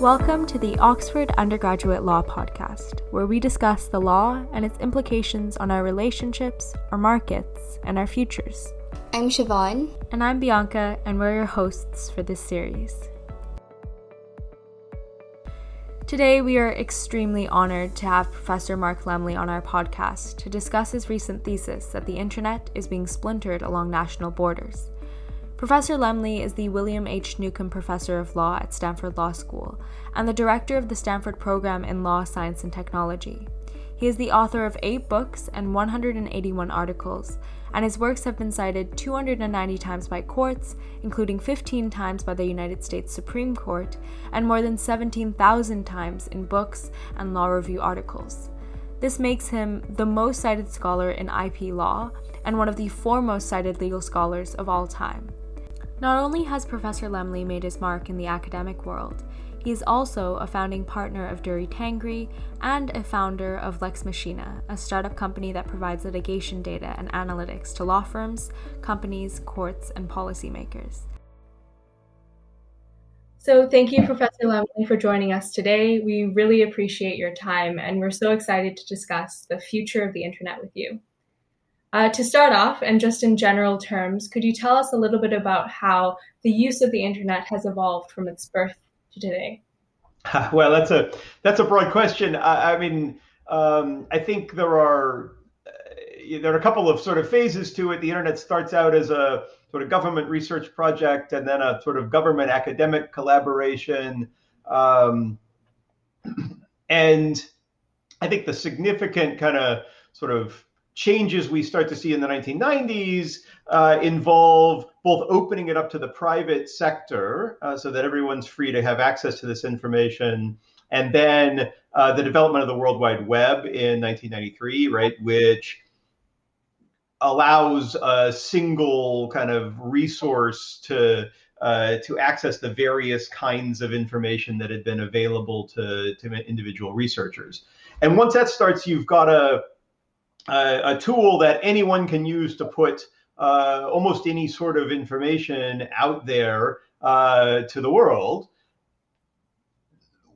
Welcome to the Oxford Undergraduate Law Podcast, where we discuss the law and its implications on our relationships, our markets, and our futures. I'm Siobhan. And I'm Bianca, and we're your hosts for this series. Today, we are extremely honored to have Professor Mark Lemley on our podcast to discuss his recent thesis that the internet is being splintered along national borders. Professor Lemley is the William H. Neukom Professor of Law at Stanford Law School and the director of the Stanford Program in Law, Science, and Technology. He is the author of eight books and 181 articles, and his works have been cited 290 times by courts, including 15 times by the United States Supreme Court, and more than 17,000 times in books and law review articles. This makes him the most cited scholar in IP law and one of the foremost cited legal scholars of all time. Not only has Professor Lemley made his mark in the academic world, he is also a founding partner of Durie Tangri and a founder of Lex Machina, a startup company that provides litigation data and analytics to law firms, companies, courts, and policymakers. So, thank you, Professor Lemley, for joining us today. We really appreciate your time, and we're so excited to discuss the future of the internet with you. Uh, to start off, and just in general terms, could you tell us a little bit about how the use of the internet has evolved from its birth to today? Well, that's a that's a broad question. I, I mean, um, I think there are uh, there are a couple of sort of phases to it. The internet starts out as a sort of government research project, and then a sort of government academic collaboration. Um, and I think the significant kind of sort of changes we start to see in the 1990s uh, involve both opening it up to the private sector uh, so that everyone's free to have access to this information, and then uh, the development of the World Wide Web in 1993, right, which allows a single kind of resource to uh, to access the various kinds of information that had been available to, to individual researchers. And once that starts, you've got a a tool that anyone can use to put uh, almost any sort of information out there uh, to the world.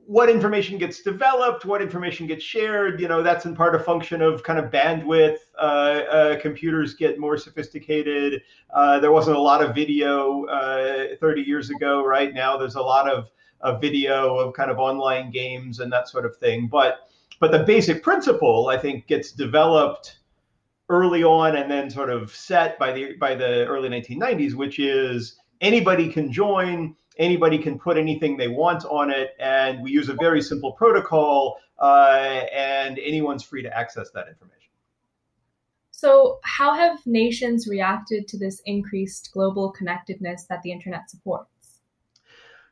What information gets developed, what information gets shared, you know, that's in part a function of kind of bandwidth. Uh, uh computers get more sophisticated. Uh, there wasn't a lot of video uh, 30 years ago. Right now, there's a lot of, of video of kind of online games and that sort of thing. But but the basic principle, I think, gets developed early on and then sort of set by the by the early 1990s, which is anybody can join, anybody can put anything they want on it, and we use a very simple protocol, uh, and anyone's free to access that information. So, how have nations reacted to this increased global connectedness that the internet supports?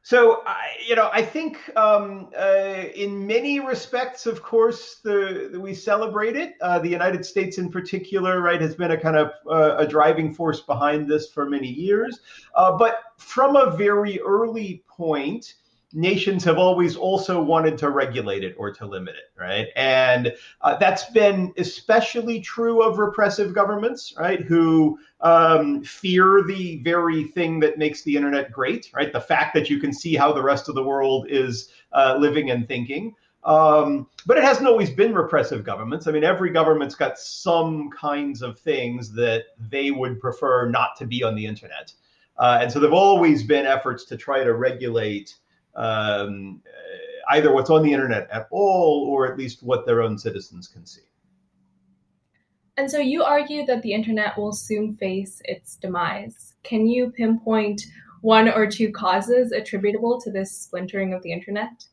So, I, you know, I think um, uh, in many respects, of course, the, the we celebrate it. Uh, the United States, in particular, right, has been a kind of uh, a driving force behind this for many years. Uh, but from a very early point, nations have always also wanted to regulate it or to limit it, right? And uh, that's been especially true of repressive governments, right? Who um, fear the very thing that makes the internet great, right? The fact that you can see how the rest of the world is uh, living and thinking. Um, but it hasn't always been repressive governments. I mean, every government's got some kinds of things that they would prefer not to be on the internet. Uh, and so there have always been efforts to try to regulate um, either what's on the internet at all or at least what their own citizens can see. And so you argue that the internet will soon face its demise. Can you pinpoint one or two causes attributable to this splintering of the internet?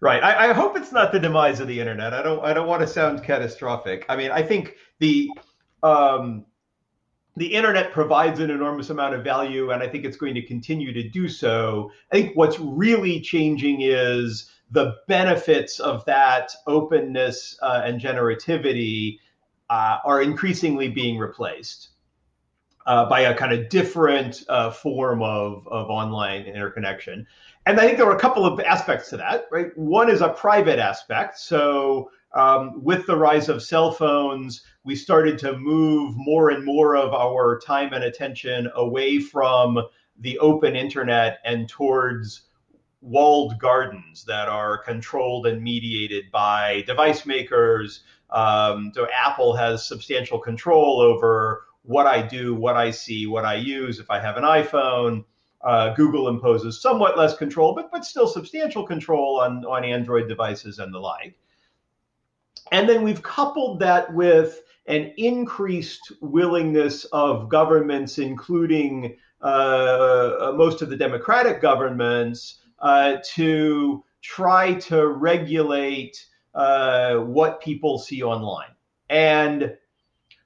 Right. I, I, hope it's not the demise of the internet. I don't. I don't want to sound catastrophic. I mean, I think the um, the internet provides an enormous amount of value, and I think it's going to continue to do so. I think what's really changing is the benefits of that openness uh, and generativity uh, are increasingly being replaced uh, by a kind of different uh, form of, of online interconnection. And I think there are a couple of aspects to that, right? One is a private aspect. So um, with the rise of cell phones, we started to move more and more of our time and attention away from the open internet and towards walled gardens that are controlled and mediated by device makers. Um, so Apple has substantial control over what I do, what I see, what I use. If I have an iPhone, uh, Google imposes somewhat less control, but but still substantial control on on Android devices and the like. And then we've coupled that with an increased willingness of governments, including uh, most of the democratic governments, uh, to try to regulate uh, what people see online. And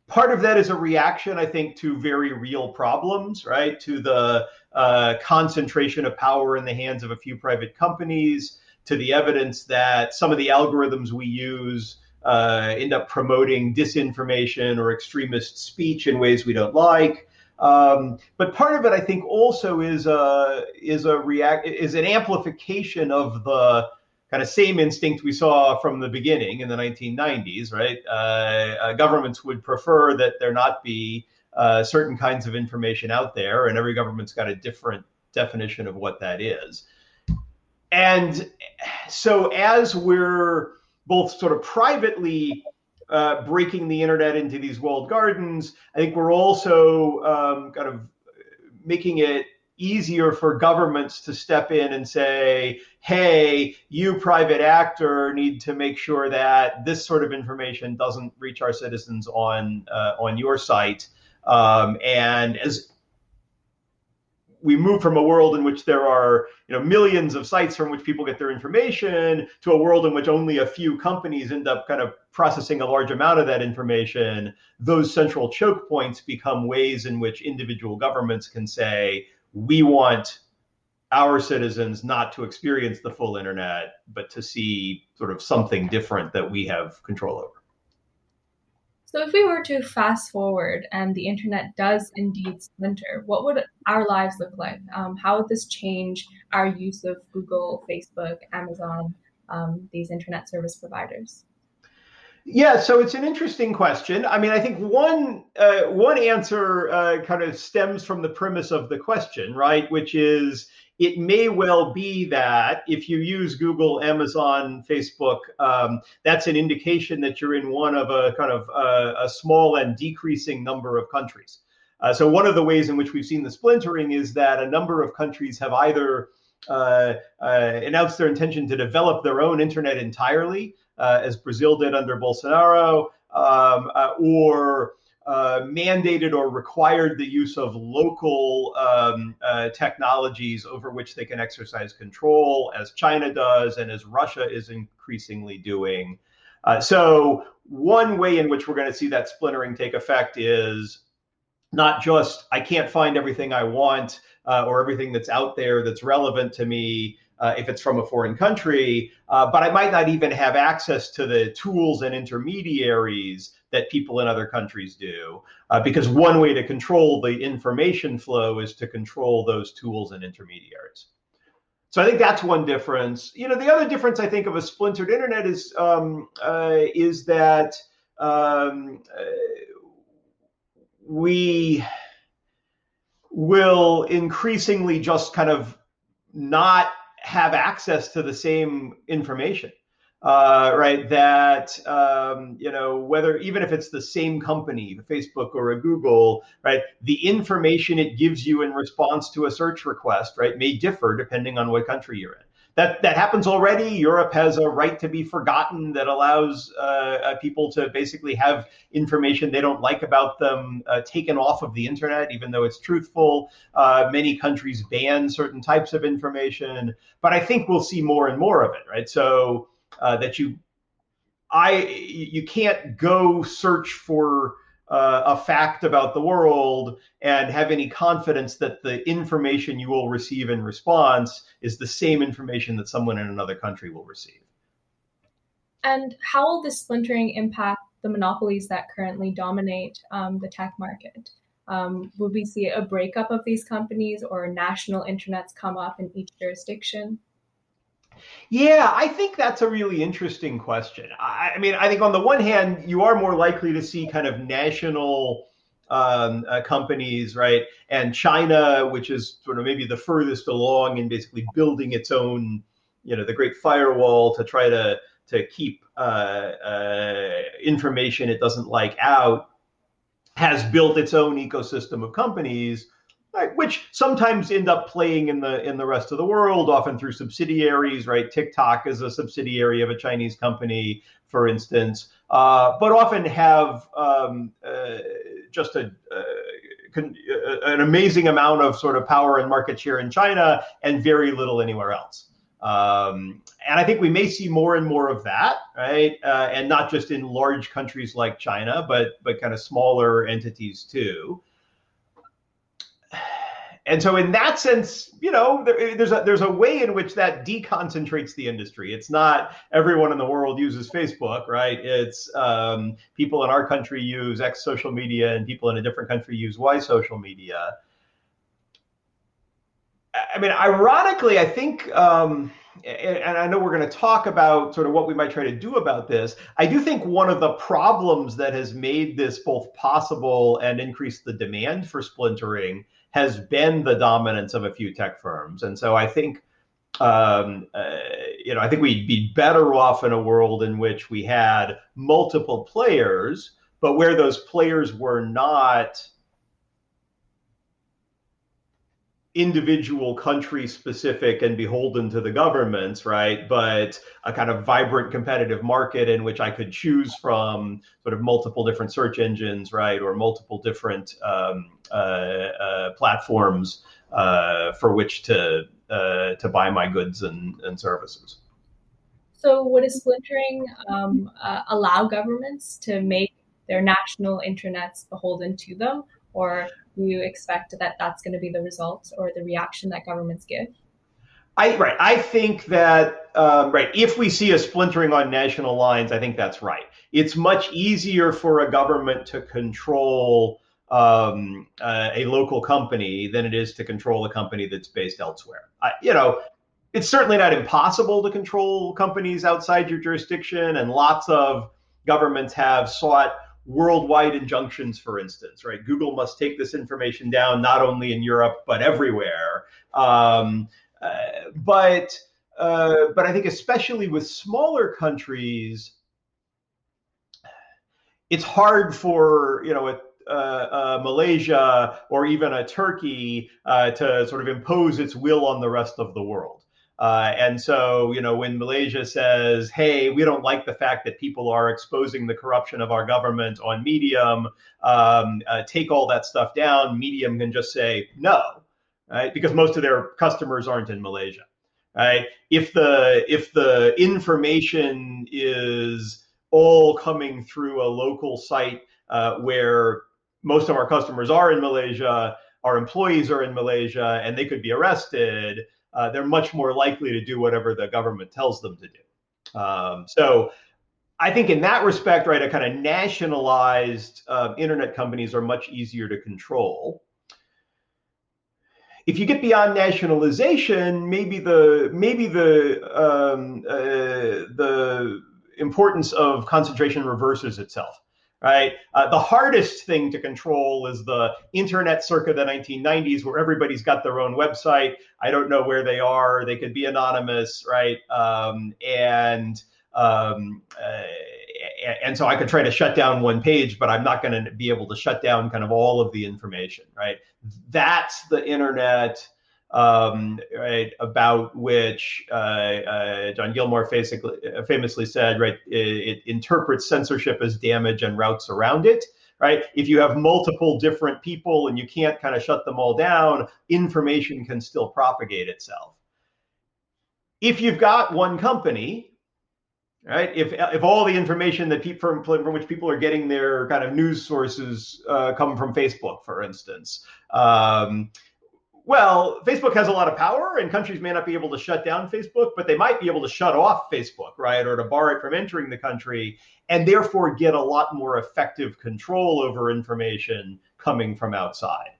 part of that is a reaction, I think, to very real problems, right? To the uh, concentration of power in the hands of a few private companies, to the evidence that some of the algorithms we use uh, end up promoting disinformation or extremist speech in ways we don't like. Um, but part of it, I think, also is a is a react is an amplification of the kind of same instinct we saw from the beginning in the 1990s. Right, uh, uh, governments would prefer that there not be uh, certain kinds of information out there, and every government's got a different definition of what that is. And so, as we're both sort of privately uh, breaking the internet into these walled gardens. I think we're also um, kind of making it easier for governments to step in and say, hey, you private actor need to make sure that this sort of information doesn't reach our citizens on uh, on your site. Um, and as we move from a world in which there are you know millions of sites from which people get their information to a world in which only a few companies end up kind of processing a large amount of that information those central choke points become ways in which individual governments can say we want our citizens not to experience the full internet but to see sort of something different that we have control over so, if we were to fast forward and the internet does indeed splinter, what would our lives look like? Um, how would this change our use of Google, Facebook, Amazon, um, these internet service providers? Yeah, so it's an interesting question. I mean, I think one uh, one answer uh, kind of stems from the premise of the question, right? Which is it may well be that if you use Google, Amazon, Facebook, um, that's an indication that you're in one of a kind of uh, a small and decreasing number of countries. Uh, so one of the ways in which we've seen the splintering is that a number of countries have either uh, uh announced their intention to develop their own internet entirely, uh, as Brazil did under Bolsonaro, um, or uh, mandated or required the use of local um, uh, technologies over which they can exercise control, as China does and as Russia is increasingly doing. Uh, so, one way in which we're going to see that splintering take effect is not just I can't find everything I want uh, or everything that's out there that's relevant to me uh, if it's from a foreign country, uh, but I might not even have access to the tools and intermediaries that people in other countries do. Uh, because one way to control the information flow is to control those tools and intermediaries. So I think that's one difference. You know, the other difference I think of a splintered internet is um, uh, is that um, uh, we will increasingly just kind of not have access to the same information uh, right? That um, you know whether even if it's the same company, a Facebook or a Google, right? The information it gives you in response to a search request, right, may differ depending on what country you're in. That that happens already. Europe has a right to be forgotten that allows uh, uh people to basically have information they don't like about them uh, taken off of the internet, even though it's truthful. Uh, many countries ban certain types of information, but I think we'll see more and more of it, right? So uh, that you I you can't go search for uh, a fact about the world and have any confidence that the information you will receive in response is the same information that someone in another country will receive. And how will this splintering impact the monopolies that currently dominate um, the tech market? Um, will we see a breakup of these companies or national internets come up in each jurisdiction? Yeah, I think that's a really interesting question. I, I, mean, I think on the one hand, you are more likely to see kind of national um, uh, companies, right? And China, which is sort of maybe the furthest along in basically building its own, you know, the Great Firewall to try to to keep uh, uh, information it doesn't like out, has built its own ecosystem of companies. Right, which sometimes end up playing in the in the rest of the world, often through subsidiaries. Right, TikTok is a subsidiary of a Chinese company, for instance, uh, but often have um, uh, just a, uh, uh, an amazing amount of sort of power and market share in China and very little anywhere else. Um, and I think we may see more and more of that, right? Uh, and not just in large countries like China, but but kind of smaller entities too. And so, in that sense, you know, there, there's a there's a way in which that deconcentrates the industry. It's not everyone in the world uses Facebook, right? It's um, people in our country use X social media, and people in a different country use Y social media. I mean, ironically, I think, um, and I know we're going to talk about sort of what we might try to do about this. I do think one of the problems that has made this both possible and increased the demand for splintering has been the dominance of a few tech firms. And so I think, um, uh, you know, I think we'd be better off in a world in which we had multiple players, but where those players were not individual country specific and beholden to the governments, right? But a kind of vibrant competitive market in which I could choose from sort of multiple different search engines, right? Or multiple different um, uh, uh, platforms uh, for which to uh, to buy my goods and, and services. So, would a splintering um, uh, allow governments to make their national intranets beholden to them, or you expect that that's going to be the result or the reaction that governments give? I, right. I think that um, right. If we see a splintering on national lines, I think that's right. It's much easier for a government to control um, uh, a local company than it is to control a company that's based elsewhere. I, you know, it's certainly not impossible to control companies outside your jurisdiction, and lots of governments have sought worldwide injunctions, for instance, right? Google must take this information down not only in Europe but everywhere. Um, uh, but uh, but I think especially with smaller countries, it's hard for you know a, uh Malaysia or even a Turkey uh, to sort of impose its will on the rest of the world. Uh, and so, you know, when Malaysia says, hey, we don't like the fact that people are exposing the corruption of our government on Medium, um, uh, take all that stuff down, Medium can just say no, right? Because most of their customers aren't in Malaysia, right? If the, if the information is all coming through a local site uh, where most of our customers are in Malaysia, our employees are in Malaysia, and they could be arrested uh, they're much more likely to do whatever the government tells them to do. Um, so I think in that respect, right, a kind of nationalized uh, internet companies are much easier to control. If you get beyond nationalization, maybe the maybe the um, uh, the importance of concentration reverses itself right? Uh, the hardest thing to control is the internet circa the 1990s, where everybody's got their own website. I don't know where they are. They could be anonymous, right? Um, and um, uh, and so I could try to shut down one page, but I'm not going to be able to shut down kind of all of the information, right? That's the internet um, right, about which uh, uh, John Gilmore basically, famously said, right, it, it, interprets censorship as damage and routes around it. Right. If you have multiple different people and you can't kind of shut them all down, information can still propagate itself. If you've got one company, right? If if all the information that people from, from which people are getting their kind of news sources uh, come from Facebook, for instance, um, well, Facebook has a lot of power, and countries may not be able to shut down Facebook, but they might be able to shut off Facebook, right, or to bar it from entering the country, and therefore get a lot more effective control over information coming from outside.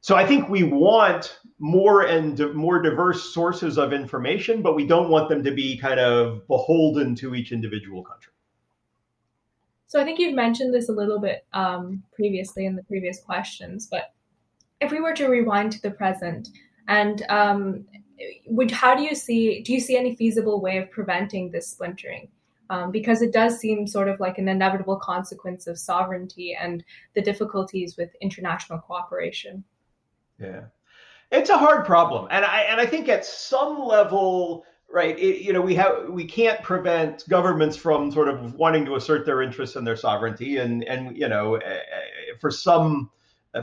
So I think we want more and more diverse sources of information, but we don't want them to be kind of beholden to each individual country. So I think you've mentioned this a little bit um, previously in the previous questions, but if we were to rewind to the present, and um, would how do you see do you see any feasible way of preventing this splintering? Um, because it does seem sort of like an inevitable consequence of sovereignty and the difficulties with international cooperation. Yeah, it's a hard problem, and I and I think at some level right it, you know we have we can't prevent governments from sort of wanting to assert their interests and their sovereignty and and you know eh, eh, for some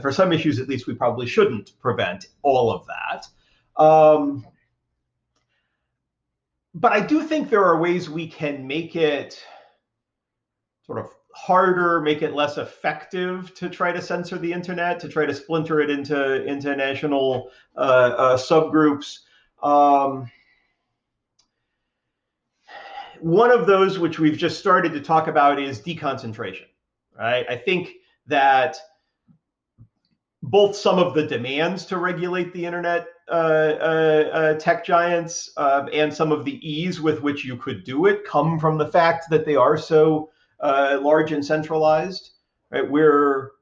for some issues at least we probably shouldn't prevent all of that um, but i do think there are ways we can make it sort of harder make it less effective to try to censor the internet to try to splinter it into into national uh, uh, subgroups um, one of those which we've just started to talk about is deconcentration, right? I think that both some of the demands to regulate the internet uh, uh, uh, tech giants uh, and some of the ease with which you could do it come from the fact that they are so uh, large and centralized. Right? We're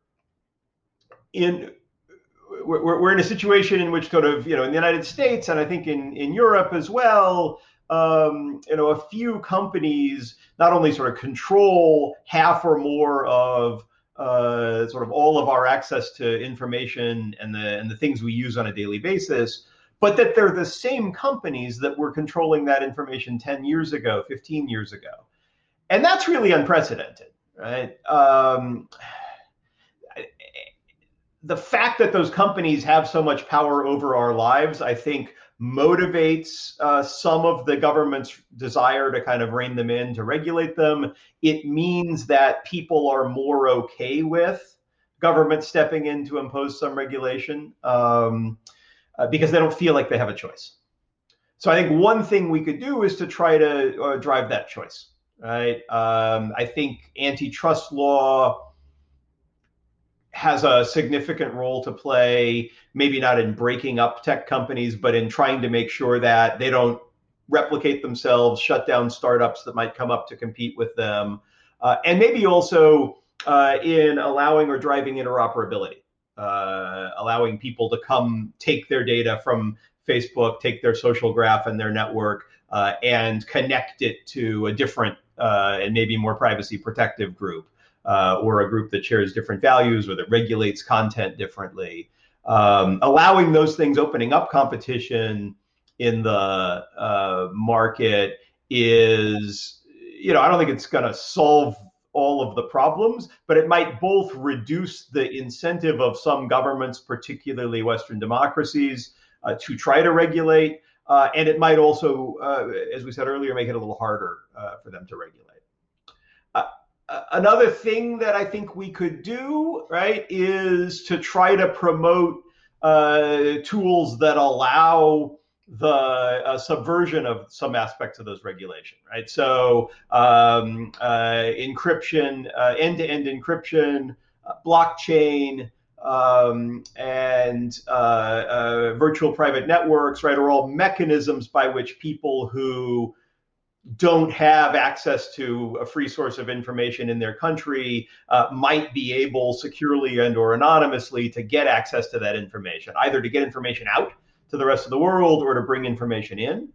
in we're, we're in a situation in which sort of you know in the United States and I think in in Europe as well um, you know, a few companies not only sort of control half or more of uh, sort of all of our access to information and the and the things we use on a daily basis, but that they're the same companies that were controlling that information 10 years ago, 15 years ago, and that's really unprecedented, right? Um, the fact that those companies have so much power over our lives, I think, motivates uh, some of the government's desire to kind of rein them in, to regulate them. It means that people are more okay with government stepping in to impose some regulation um, uh, because they don't feel like they have a choice. So I think one thing we could do is to try to uh, drive that choice, right? Um, I think antitrust law has a significant role to play, maybe not in breaking up tech companies, but in trying to make sure that they don't replicate themselves, shut down startups that might come up to compete with them, uh, and maybe also uh, in allowing or driving interoperability, uh, allowing people to come take their data from Facebook, take their social graph and their network, uh, and connect it to a different uh, and maybe more privacy protective group uh, or a group that shares different values or that regulates content differently. Um, allowing those things, opening up competition in the uh, market is, you know, I don't think it's going to solve all of the problems, but it might both reduce the incentive of some governments, particularly Western democracies, uh, to try to regulate. Uh, and it might also, uh, as we said earlier, make it a little harder uh, for them to regulate another thing that I think we could do, right, is to try to promote uh, tools that allow the uh, subversion of some aspects of those regulation, right? So um, uh, encryption, uh, end-to-end encryption, uh, blockchain, um, and uh, virtual private networks, right, are all mechanisms by which people who don't have access to a free source of information in their country uh, might be able securely and or anonymously to get access to that information either to get information out to the rest of the world or to bring information in.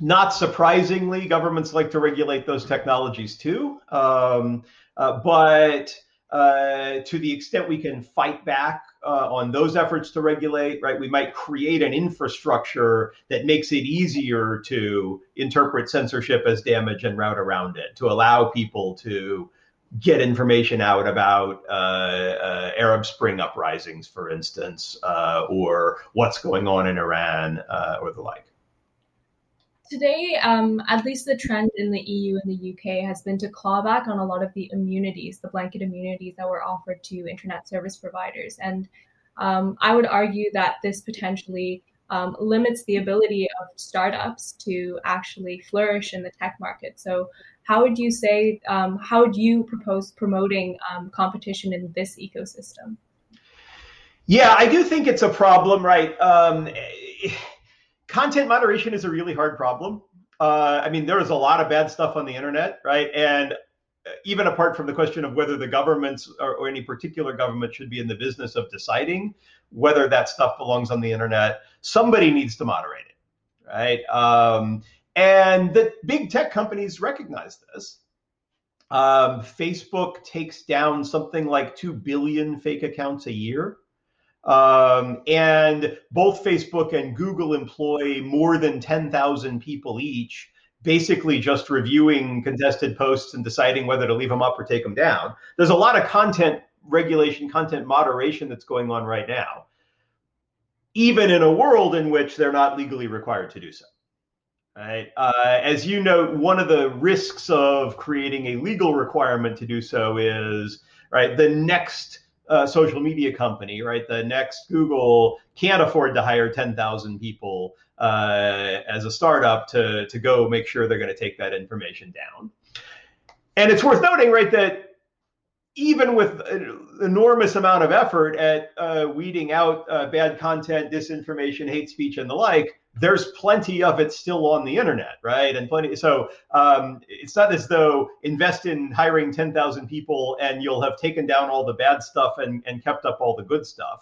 Not surprisingly governments like to regulate those technologies too um, uh, but uh, to the extent we can fight back uh, on those efforts to regulate, right, we might create an infrastructure that makes it easier to interpret censorship as damage and route around it, to allow people to get information out about uh, uh, Arab Spring uprisings, for instance, uh, or what's going on in Iran uh, or the like. Today, um, at least the trend in the EU and the UK has been to claw back on a lot of the immunities, the blanket immunities that were offered to internet service providers. And um, I would argue that this potentially um, limits the ability of startups to actually flourish in the tech market. So, how would you say, um, how would you propose promoting um, competition in this ecosystem? Yeah, I do think it's a problem, right? Um, content moderation is a really hard problem. Uh, I mean, there is a lot of bad stuff on the internet, right? And even apart from the question of whether the governments or, or, any particular government should be in the business of deciding whether that stuff belongs on the internet, somebody needs to moderate it, right? Um, and the big tech companies recognize this. Um, Facebook takes down something like 2 billion fake accounts a year. Um, and both Facebook and Google employ more than 10,000 people each, basically just reviewing contested posts and deciding whether to leave them up or take them down. There's a lot of content regulation, content moderation that's going on right now, even in a world in which they're not legally required to do so. Right. Uh, as you know, one of the risks of creating a legal requirement to do so is right the next uh, social media company, right? The next Google can't afford to hire 10,000 people uh, as a startup to, to go make sure they're going to take that information down. And it's worth noting, right, that even with an enormous amount of effort at uh, weeding out uh, bad content, disinformation, hate speech, and the like, there's plenty of it still on the internet, right? And plenty. So um, it's not as though invest in hiring 10,000 people and you'll have taken down all the bad stuff and, and kept up all the good stuff.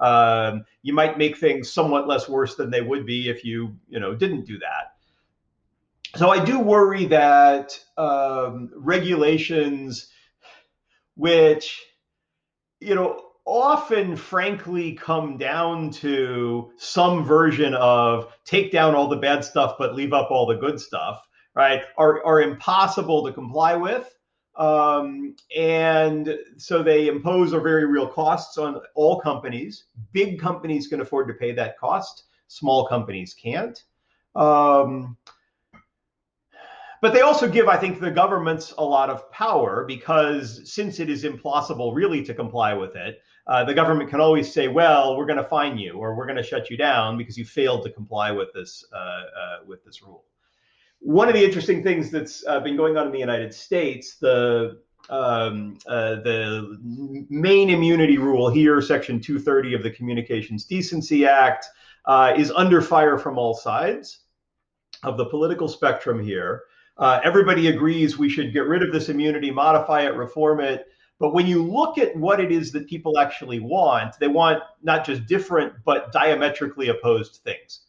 Um, you might make things somewhat less worse than they would be if you, you know, didn't do that. So I do worry that um, regulations, which, you know, often, frankly, come down to some version of take down all the bad stuff, but leave up all the good stuff, right? Are, are impossible to comply with. Um, and so they impose a very real costs on all companies. Big companies can afford to pay that cost, small companies can't. Um, but they also give, I think, the governments a lot of power because since it is impossible really to comply with it, uh, the government can always say, well, we're going to fine you or we're going to shut you down because you failed to comply with this uh, uh, with this rule. One of the interesting things that's uh, been going on in the United States, the um, uh, the main immunity rule here, Section 230 of the Communications Decency Act, uh, is under fire from all sides of the political spectrum here. everybody agrees we should get rid of this immunity, modify it, reform it. But when you look at what it is that people actually want, they want not just different, but diametrically opposed things.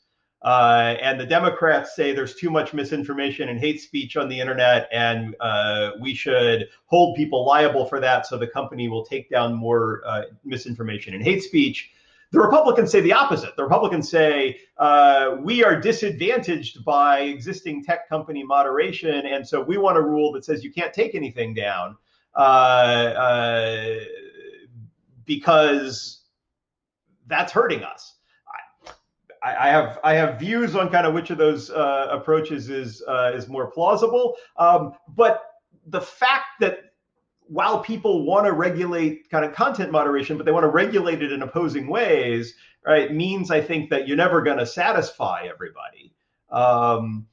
Uh, and the Democrats say there's too much misinformation and hate speech on the internet, and uh, we should hold people liable for that so the company will take down more uh, misinformation and hate speech. The Republicans say the opposite. The Republicans say uh, we are disadvantaged by existing tech company moderation, and so we want a rule that says you can't take anything down. Uh, uh, because that's hurting us. I, have I have views on kind of which of those uh, approaches is uh, is more plausible, um, but the fact that while people want to regulate kind of content moderation, but they want to regulate it in opposing ways, right, means I think that you're never going to satisfy everybody. Um,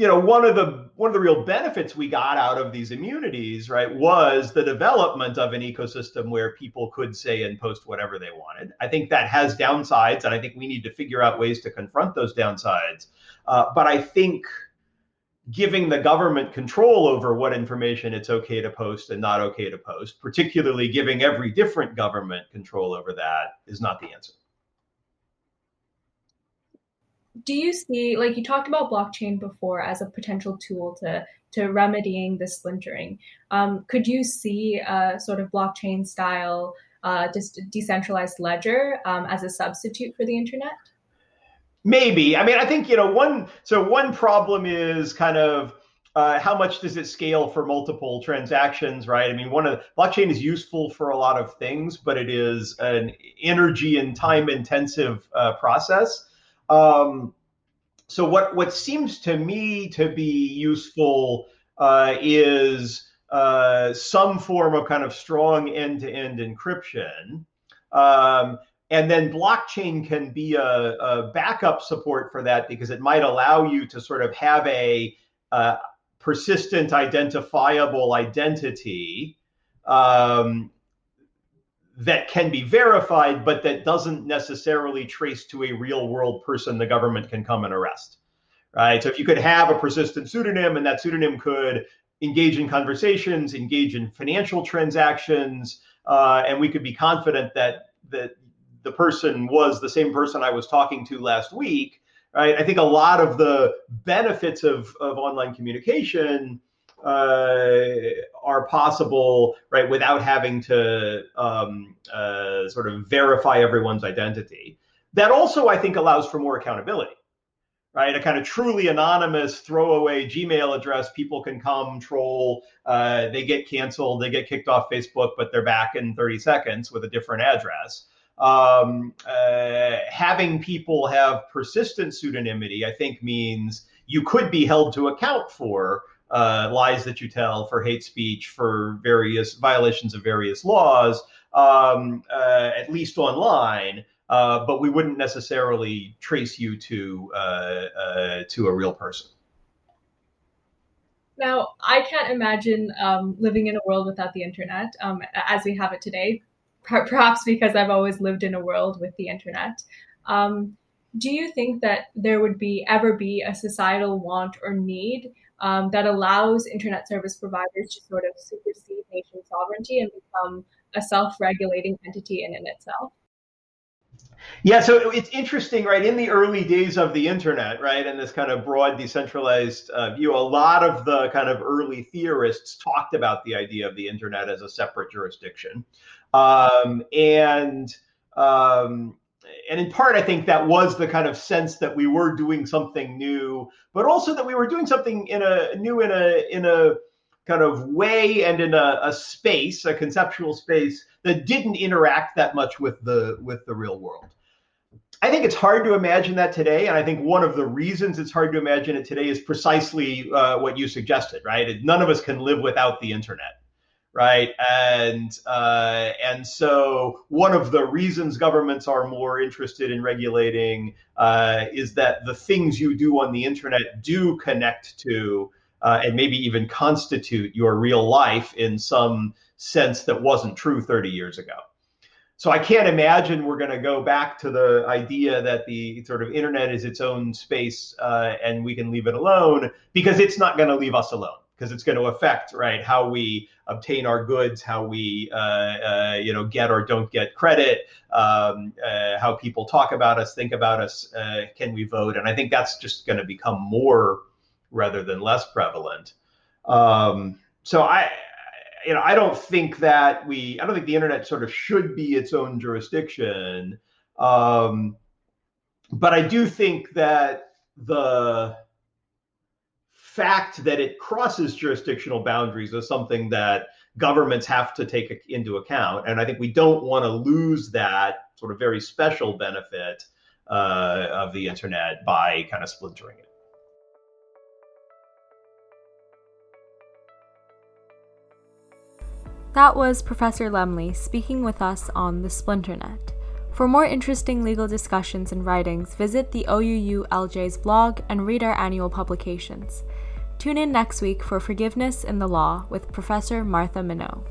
you know one of the one of the real benefits we got out of these immunities right was the development of an ecosystem where people could say and post whatever they wanted. I think that has downsides and i think we need to figure out ways to confront those downsides. Uh, but i think giving the government control over what information it's okay to post and not okay to post particularly giving every different government control over that is not the answer do you see like you talked about blockchain before as a potential tool to to remedying the splintering. Um, could you see a sort of blockchain style uh, just decentralized ledger um, as a substitute for the internet? Maybe. I mean i think you know one so one problem is kind of uh, how much does it scale for multiple transactions right? I mean one of blockchain is useful for a lot of things but it is an energy and time intensive uh, process um, so what what seems to me to be useful uh, is uh, some form of kind of strong end-to-end encryption. Um, and then blockchain can be a, a, backup support for that because it might allow you to sort of have a, a persistent identifiable identity um, that can be verified, but that doesn't necessarily trace to a real world person the government can come and arrest. right? So if you could have a persistent pseudonym and that pseudonym could engage in conversations, engage in financial transactions, uh, and we could be confident that that the person was the same person I was talking to last week, right? I think a lot of the benefits of, of online communication uh, are possible, right, without having to um, uh, sort of verify everyone's identity. That also, I think, allows for more accountability, right? A kind of truly anonymous throwaway Gmail address, people can come troll, uh, they get canceled, they get kicked off Facebook, but they're back in 30 seconds with a different address. Um, uh, having people have persistent pseudonymity, I think, means you could be held to account for uh, lies that you tell, for hate speech, for various violations of various laws, um, uh, at least online. Uh, but we wouldn't necessarily trace you to uh, uh, to a real person. Now, I can't imagine um, living in a world without the internet um, as we have it today. Perhaps because I've always lived in a world with the internet. Um, do you think that there would be ever be a societal want or need um, that allows internet service providers to sort of supersede nation sovereignty and become a self-regulating entity in, in itself? Yeah, so it's interesting, right? In the early days of the internet, right, and this kind of broad decentralized uh, view, a lot of the kind of early theorists talked about the idea of the internet as a separate jurisdiction, um, and um, and in part, I think that was the kind of sense that we were doing something new, but also that we were doing something in a new in a in a kind of way and in a, a space, a conceptual space that didn't interact that much with the with the real world. I think it's hard to imagine that today, and I think one of the reasons it's hard to imagine it today is precisely uh, what you suggested, right? None of us can live without the internet right? And uh, and so one of the reasons governments are more interested in regulating uh, is that the things you do on the internet do connect to uh, and maybe even constitute your real life in some sense that wasn't true 30 years ago. So I can't imagine we're going to go back to the idea that the sort of internet is its own space uh, and we can leave it alone because it's not going to leave us alone because it's going to affect right how we obtain our goods, how we uh, uh, you know get or don't get credit, um, uh, how people talk about us, think about us, uh, can we vote, and I think that's just going to become more rather than less prevalent. Um, so I. You know, I don't think that we. I don't think the internet sort of should be its own jurisdiction, um, but I do think that the fact that it crosses jurisdictional boundaries is something that governments have to take into account. And I think we don't want to lose that sort of very special benefit uh, of the internet by kind of splintering it. That was Professor Lemley speaking with us on the Splinternet. For more interesting legal discussions and writings, visit the OUU LJ's blog and read our annual publications. Tune in next week for Forgiveness in the Law with Professor Martha Minow.